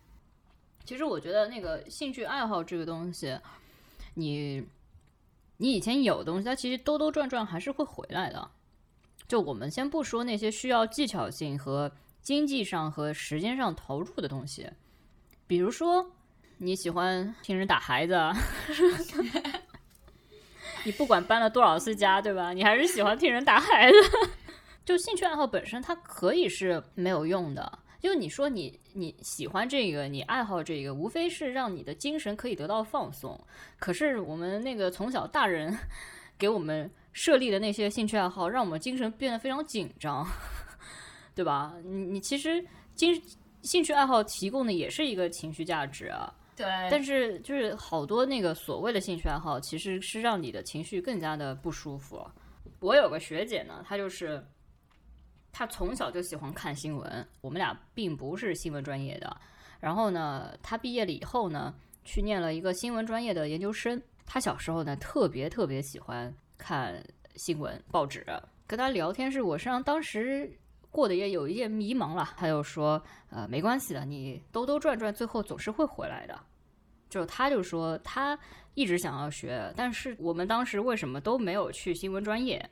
其实我觉得那个兴趣爱好这个东西，你你以前有东西，它其实兜兜转转还是会回来的。就我们先不说那些需要技巧性和经济上和时间上投入的东西，比如说你喜欢听人打孩子啊，你不管搬了多少次家，对吧？你还是喜欢听人打孩子。就兴趣爱好本身，它可以是没有用的。就你说你你喜欢这个，你爱好这个，无非是让你的精神可以得到放松。可是我们那个从小大人给我们设立的那些兴趣爱好，让我们精神变得非常紧张，对吧？你你其实精兴趣爱好提供的也是一个情绪价值啊。对，但是就是好多那个所谓的兴趣爱好，其实是让你的情绪更加的不舒服。我有个学姐呢，她就是她从小就喜欢看新闻，我们俩并不是新闻专业的。然后呢，她毕业了以后呢，去念了一个新闻专业的研究生。她小时候呢，特别特别喜欢看新闻报纸。跟她聊天是我身上当时过得也有一些迷茫了。他就说：“呃，没关系的，你兜兜转转，最后总是会回来的。”就他就说他一直想要学，但是我们当时为什么都没有去新闻专业？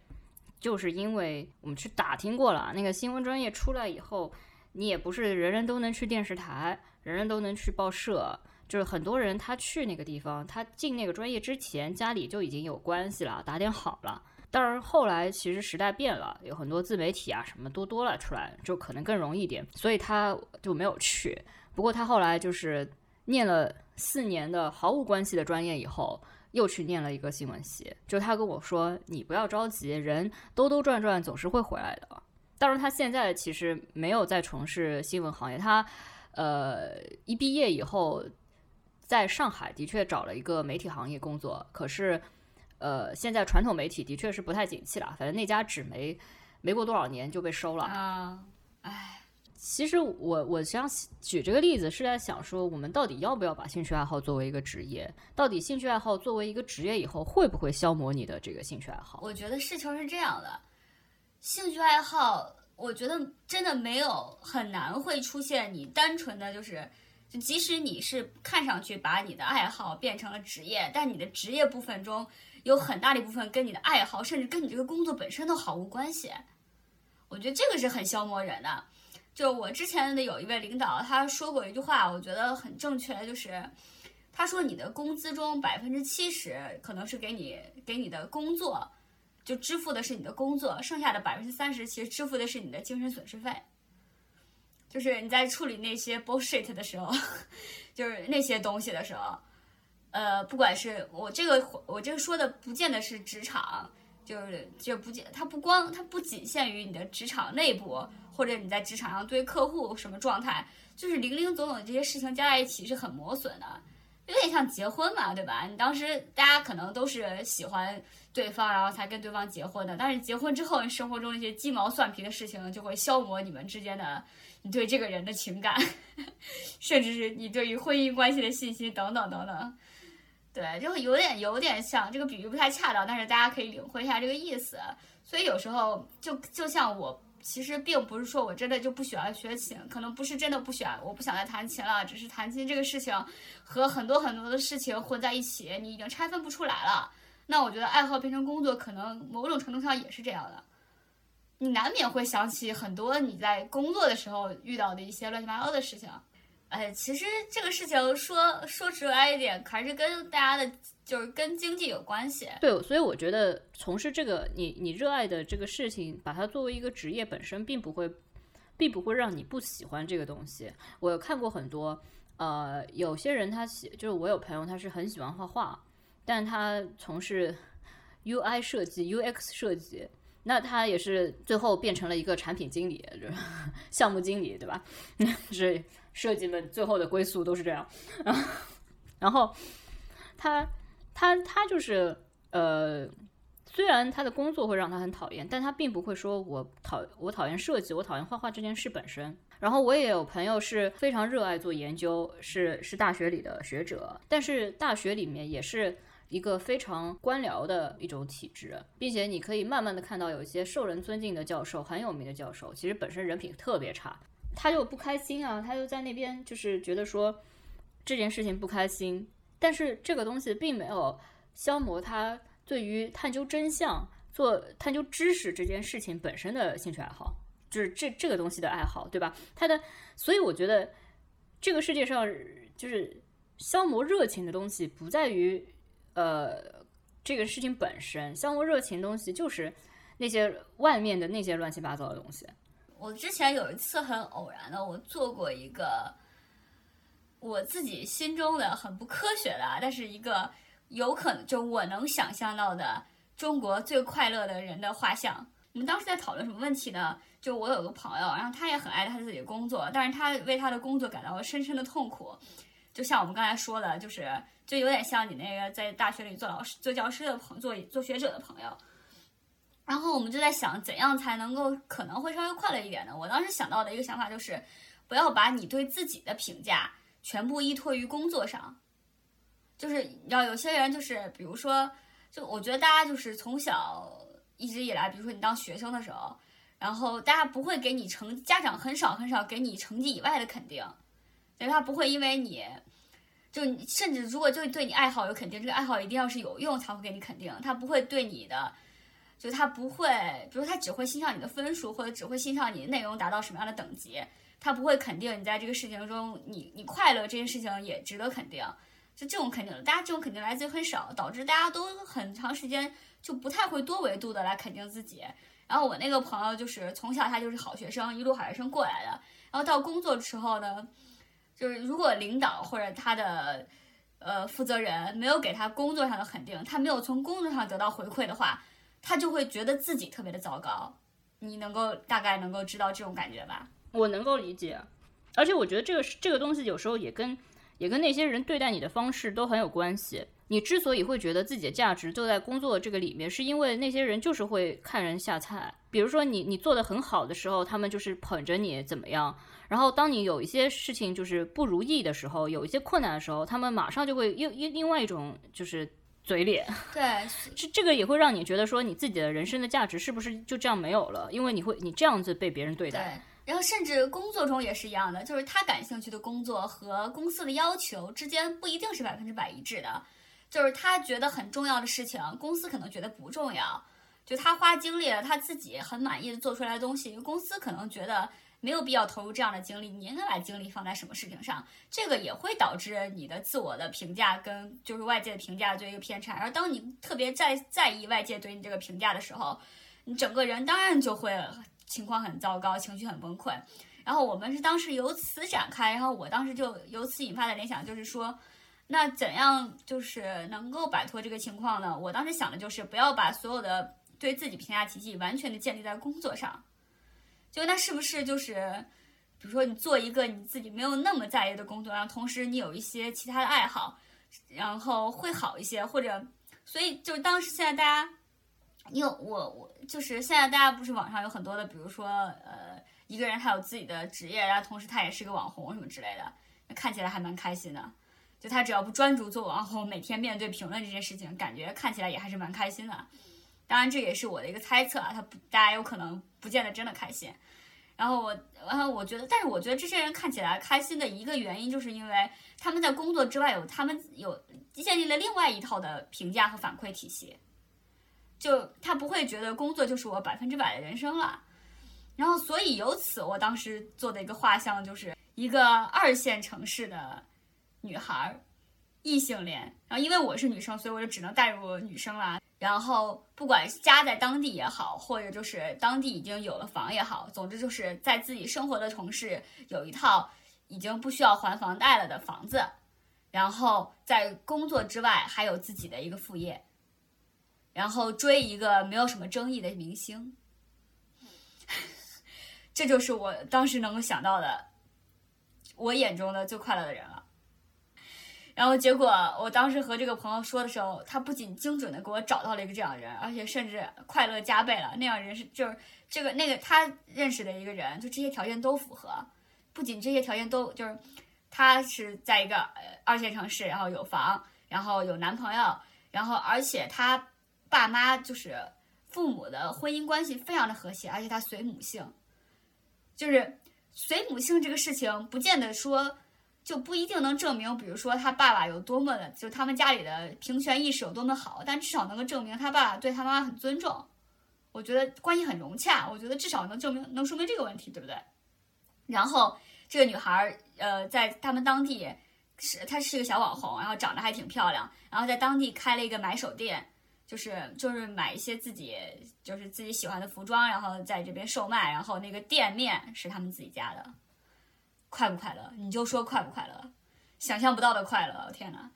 就是因为我们去打听过了，那个新闻专业出来以后，你也不是人人都能去电视台，人人都能去报社。就是很多人他去那个地方，他进那个专业之前，家里就已经有关系了，打点好了。当然后来其实时代变了，有很多自媒体啊什么多多了出来，就可能更容易一点，所以他就没有去。不过他后来就是念了四年的毫无关系的专业以后，又去念了一个新闻系。就他跟我说：“你不要着急，人兜兜转转总是会回来的。”当然，他现在其实没有在从事新闻行业。他呃一毕业以后，在上海的确找了一个媒体行业工作，可是呃现在传统媒体的确是不太景气了。反正那家纸媒没过多少年就被收了。啊，唉，其实我我想举这个例子是在想说，我们到底要不要把兴趣爱好作为一个职业？到底兴趣爱好作为一个职业以后，会不会消磨你的这个兴趣爱好？我觉得事情是这样的，兴趣爱好，我觉得真的没有很难会出现你单纯的就是，就即使你是看上去把你的爱好变成了职业，但你的职业部分中有很大的一部分跟你的爱好，甚至跟你这个工作本身都毫无关系。我觉得这个是很消磨人的。就我之前的有一位领导，他说过一句话，我觉得很正确，就是他说你的工资中百分之七十可能是给你给你的工作。就支付的是你的工作，剩下的百分之三十其实支付的是你的精神损失费。就是你在处理那些 bullshit 的时候，就是那些东西的时候，呃，不管是我这个我这个说的，不见得是职场，就是就不见它不光它不仅限于你的职场内部，或者你在职场上对客户什么状态，就是零零总总的这些事情加在一起是很磨损的，有点像结婚嘛，对吧？你当时大家可能都是喜欢对方，然后才跟对方结婚的，但是结婚之后，生活中那些鸡毛蒜皮的事情就会消磨你们之间的你对这个人的情感，甚至是你对于婚姻关系的信心等等等等。对，就有点有点像这个比喻不太恰当，但是大家可以领会一下这个意思。所以有时候就就像我，其实并不是说我真的就不喜欢学琴，可能不是真的不喜欢，我不想再弹琴了，只是弹琴这个事情和很多很多的事情混在一起，你已经拆分不出来了。那我觉得爱好变成工作，可能某种程度上也是这样的。你难免会想起很多你在工作的时候遇到的一些乱七八糟的事情。哎，其实这个事情说说直白一点，还是跟大家的，就是跟经济有关系。对，所以我觉得从事这个你你热爱的这个事情，把它作为一个职业本身，并不会，并不会让你不喜欢这个东西。我看过很多，呃，有些人他喜，就是我有朋友他是很喜欢画画，但他从事 UI 设计、UX 设计，那他也是最后变成了一个产品经理，就是 项目经理，对吧？是。设计们最后的归宿都是这样，然后他他他就是呃，虽然他的工作会让他很讨厌，但他并不会说我讨我讨厌设计，我讨厌画画这件事本身。然后我也有朋友是非常热爱做研究，是是大学里的学者，但是大学里面也是一个非常官僚的一种体制，并且你可以慢慢的看到有一些受人尊敬的教授，很有名的教授，其实本身人品特别差。他就不开心啊，他就在那边就是觉得说这件事情不开心，但是这个东西并没有消磨他对于探究真相、做探究知识这件事情本身的兴趣爱好，就是这这个东西的爱好，对吧？他的，所以我觉得这个世界上就是消磨热情的东西不在于呃这个事情本身，消磨热情的东西就是那些外面的那些乱七八糟的东西。我之前有一次很偶然的，我做过一个我自己心中的很不科学的，但是一个有可能就我能想象到的中国最快乐的人的画像。我们当时在讨论什么问题呢？就我有个朋友，然后他也很爱他自己的工作，但是他为他的工作感到了深深的痛苦。就像我们刚才说的，就是就有点像你那个在大学里做老师、做教师的朋、做做学者的朋友。然后我们就在想，怎样才能够可能会稍微快乐一点呢？我当时想到的一个想法就是，不要把你对自己的评价全部依托于工作上。就是你知道，有些人就是，比如说，就我觉得大家就是从小一直以来，比如说你当学生的时候，然后大家不会给你成，家长很少很少给你成绩以外的肯定，所以他不会因为你，就甚至如果就对你爱好有肯定，这个爱好一定要是有用才会给你肯定，他不会对你的。就他不会，比如他只会欣赏你的分数，或者只会欣赏你内容达到什么样的等级，他不会肯定你在这个事情中你你快乐这件事情也值得肯定，就这种肯定，大家这种肯定来自于很少，导致大家都很长时间就不太会多维度的来肯定自己。然后我那个朋友就是从小他就是好学生，一路好学生过来的，然后到工作的时候呢，就是如果领导或者他的呃负责人没有给他工作上的肯定，他没有从工作上得到回馈的话。他就会觉得自己特别的糟糕，你能够大概能够知道这种感觉吧？我能够理解，而且我觉得这个是这个东西有时候也跟也跟那些人对待你的方式都很有关系。你之所以会觉得自己的价值就在工作这个里面，是因为那些人就是会看人下菜。比如说你你做的很好的时候，他们就是捧着你怎么样；然后当你有一些事情就是不如意的时候，有一些困难的时候，他们马上就会又又另外一种就是。嘴脸，对，这这个也会让你觉得说你自己的人生的价值是不是就这样没有了？因为你会你这样子被别人对待，对，然后甚至工作中也是一样的，就是他感兴趣的工作和公司的要求之间不一定是百分之百一致的，就是他觉得很重要的事情，公司可能觉得不重要，就他花精力了，他自己很满意的做出来的东西，公司可能觉得。没有必要投入这样的精力，你应该把精力放在什么事情上？这个也会导致你的自我的评价跟就是外界的评价做一个偏差。而当你特别在在意外界对你这个评价的时候，你整个人当然就会情况很糟糕，情绪很崩溃。然后我们是当时由此展开，然后我当时就由此引发的联想就是说，那怎样就是能够摆脱这个情况呢？我当时想的就是不要把所有的。对自己评价体系完全的建立在工作上。就那是不是就是，比如说你做一个你自己没有那么在意的工作，然后同时你有一些其他的爱好，然后会好一些，或者，所以就当时现在大家，因为我我就是现在大家不是网上有很多的，比如说呃一个人他有自己的职业，然后同时他也是个网红什么之类的，那看起来还蛮开心的。就他只要不专注做网红，每天面对评论这件事情，感觉看起来也还是蛮开心的。当然这也是我的一个猜测啊，他不大家有可能不见得真的开心。然后我，然后我觉得，但是我觉得这些人看起来开心的一个原因，就是因为他们在工作之外有他们有建立了另外一套的评价和反馈体系，就他不会觉得工作就是我百分之百的人生了。然后，所以由此，我当时做的一个画像就是一个二线城市的女孩，异性恋。然后，因为我是女生，所以我就只能带入女生啦。然后，不管家在当地也好，或者就是当地已经有了房也好，总之就是在自己生活的城市有一套已经不需要还房贷了的房子，然后在工作之外还有自己的一个副业，然后追一个没有什么争议的明星，这就是我当时能够想到的，我眼中的最快乐的人了。然后结果，我当时和这个朋友说的时候，他不仅精准的给我找到了一个这样的人，而且甚至快乐加倍了。那样人是就是这个那个他认识的一个人，就这些条件都符合。不仅这些条件都就是，他是在一个呃二线城市，然后有房，然后有男朋友，然后而且他爸妈就是父母的婚姻关系非常的和谐，而且他随母姓，就是随母姓这个事情，不见得说。就不一定能证明，比如说他爸爸有多么的，就他们家里的平权意识有多么好，但至少能够证明他爸爸对他妈妈很尊重。我觉得关系很融洽，我觉得至少能证明，能说明这个问题，对不对？然后这个女孩儿，呃，在他们当地是她是个小网红，然后长得还挺漂亮，然后在当地开了一个买手店，就是就是买一些自己就是自己喜欢的服装，然后在这边售卖，然后那个店面是他们自己家的。快不快乐？你就说快不快乐？想象不到的快乐！天哪！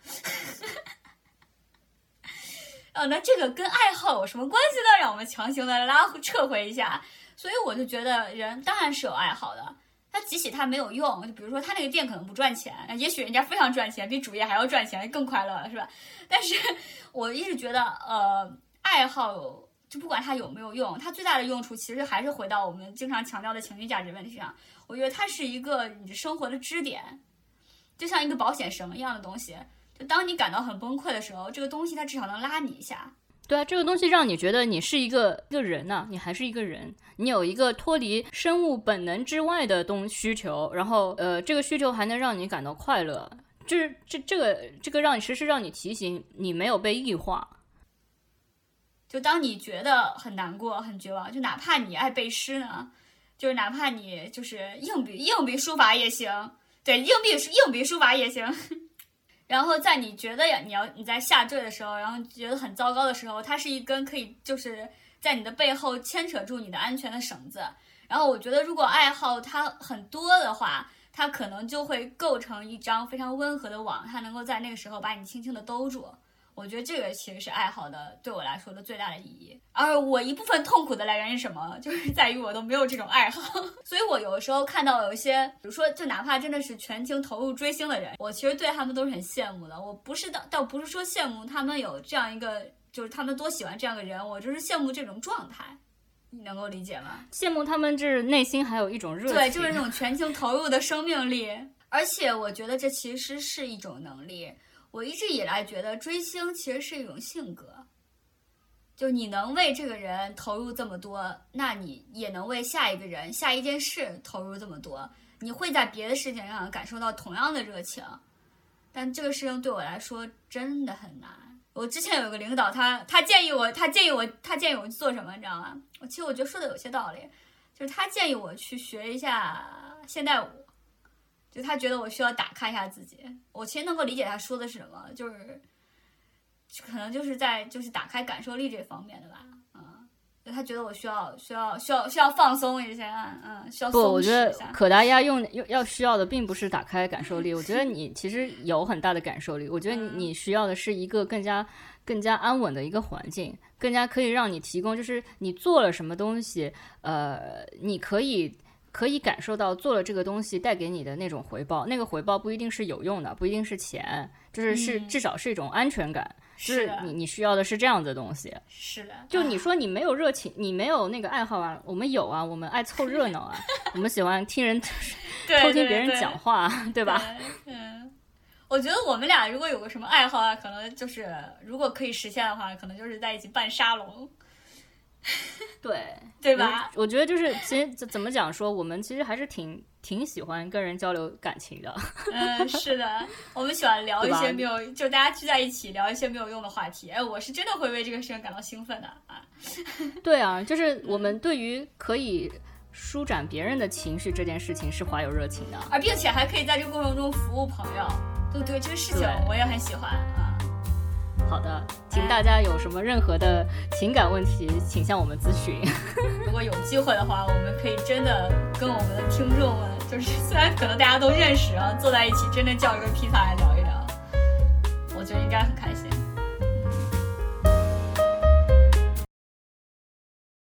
呃，那这个跟爱好有什么关系呢？让我们强行的拉撤回一下。所以我就觉得人当然是有爱好的。他即使他没有用，就比如说他那个店可能不赚钱，也许人家非常赚钱，比主业还要赚钱，更快乐了，是吧？但是我一直觉得，呃，爱好就不管它有没有用，它最大的用处其实还是回到我们经常强调的情绪价值问题上。我觉得它是一个你生活的支点，就像一个保险绳一样的东西。就当你感到很崩溃的时候，这个东西它至少能拉你一下。对啊，这个东西让你觉得你是一个一个人呢，你还是一个人，你有一个脱离生物本能之外的东需求，然后呃，这个需求还能让你感到快乐，就是这这个这个让你时时让你提醒你没有被异化。就当你觉得很难过、很绝望，就哪怕你爱背诗呢。就是哪怕你就是硬笔硬笔书法也行，对，硬笔硬笔书法也行。然后在你觉得，你要你在下坠的时候，然后觉得很糟糕的时候，它是一根可以就是在你的背后牵扯住你的安全的绳子。然后我觉得，如果爱好它很多的话，它可能就会构成一张非常温和的网，它能够在那个时候把你轻轻的兜住。我觉得这个其实是爱好的，对我来说的最大的意义。而我一部分痛苦的来源是什么？就是在于我都没有这种爱好，所以我有的时候看到有一些，比如说，就哪怕真的是全情投入追星的人，我其实对他们都是很羡慕的。我不是倒倒不是说羡慕他们有这样一个，就是他们多喜欢这样的人，我就是羡慕这种状态。你能够理解吗？羡慕他们就是内心还有一种热情，对，就是那种全情投入的生命力。而且我觉得这其实是一种能力。我一直以来觉得追星其实是一种性格，就你能为这个人投入这么多，那你也能为下一个人、下一件事投入这么多。你会在别的事情上感受到同样的热情，但这个事情对我来说真的很难。我之前有个领导，他他建议我，他建议我，他建议我做什么，你知道吗？我其实我觉得说的有些道理，就是他建议我去学一下现代舞。就他觉得我需要打开一下自己，我其实能够理解他说的是什么，就是可能就是在就是打开感受力这方面的吧，嗯，就他觉得我需要需要需要需要放松一下，嗯，需要不，松我觉得。可达鸭用用要需要的并不是打开感受力，我觉得你其实有很大的感受力。我觉得你需要的是一个更加更加安稳的一个环境，更加可以让你提供，就是你做了什么东西，呃，你可以可以感受到做了这个东西带给你的那种回报。那个回报不一定是有用的，不一定是钱，就是是嗯至少是一种安全感。就是你你需要的是这样子的东西。是的，就你说你没有热情，你没有那个爱好啊，我们有啊，我们爱凑热闹啊，我们喜欢听人 偷听别人讲话，对对吧？？嗯，我觉得我们俩如果有个什么爱好啊，可能就是如果可以实现的话，可能就是在一起办沙龙，对，对吧？我？我觉得就是其实怎怎么讲说，我们其实还是挺挺喜欢跟人交流感情的。嗯，是的，我们喜欢 聊一些没有，就大家聚在一起聊一些没有用的话题。哎，我是真的会为这个事情感到兴奋的啊！对啊，就是我们对于可以舒展别人的情绪这件事情是怀有热情的。而并且还可以在这个过程中服务朋友，对对？这个事情我也很喜欢啊。好的，请大家有什么任何的情感问题，请向我们咨询。如果有机会的话，我们可以真的跟我们的听众们，就是虽然可能大家都认识啊，坐在一起真的叫一个披萨来聊一聊，我觉得应该很开心。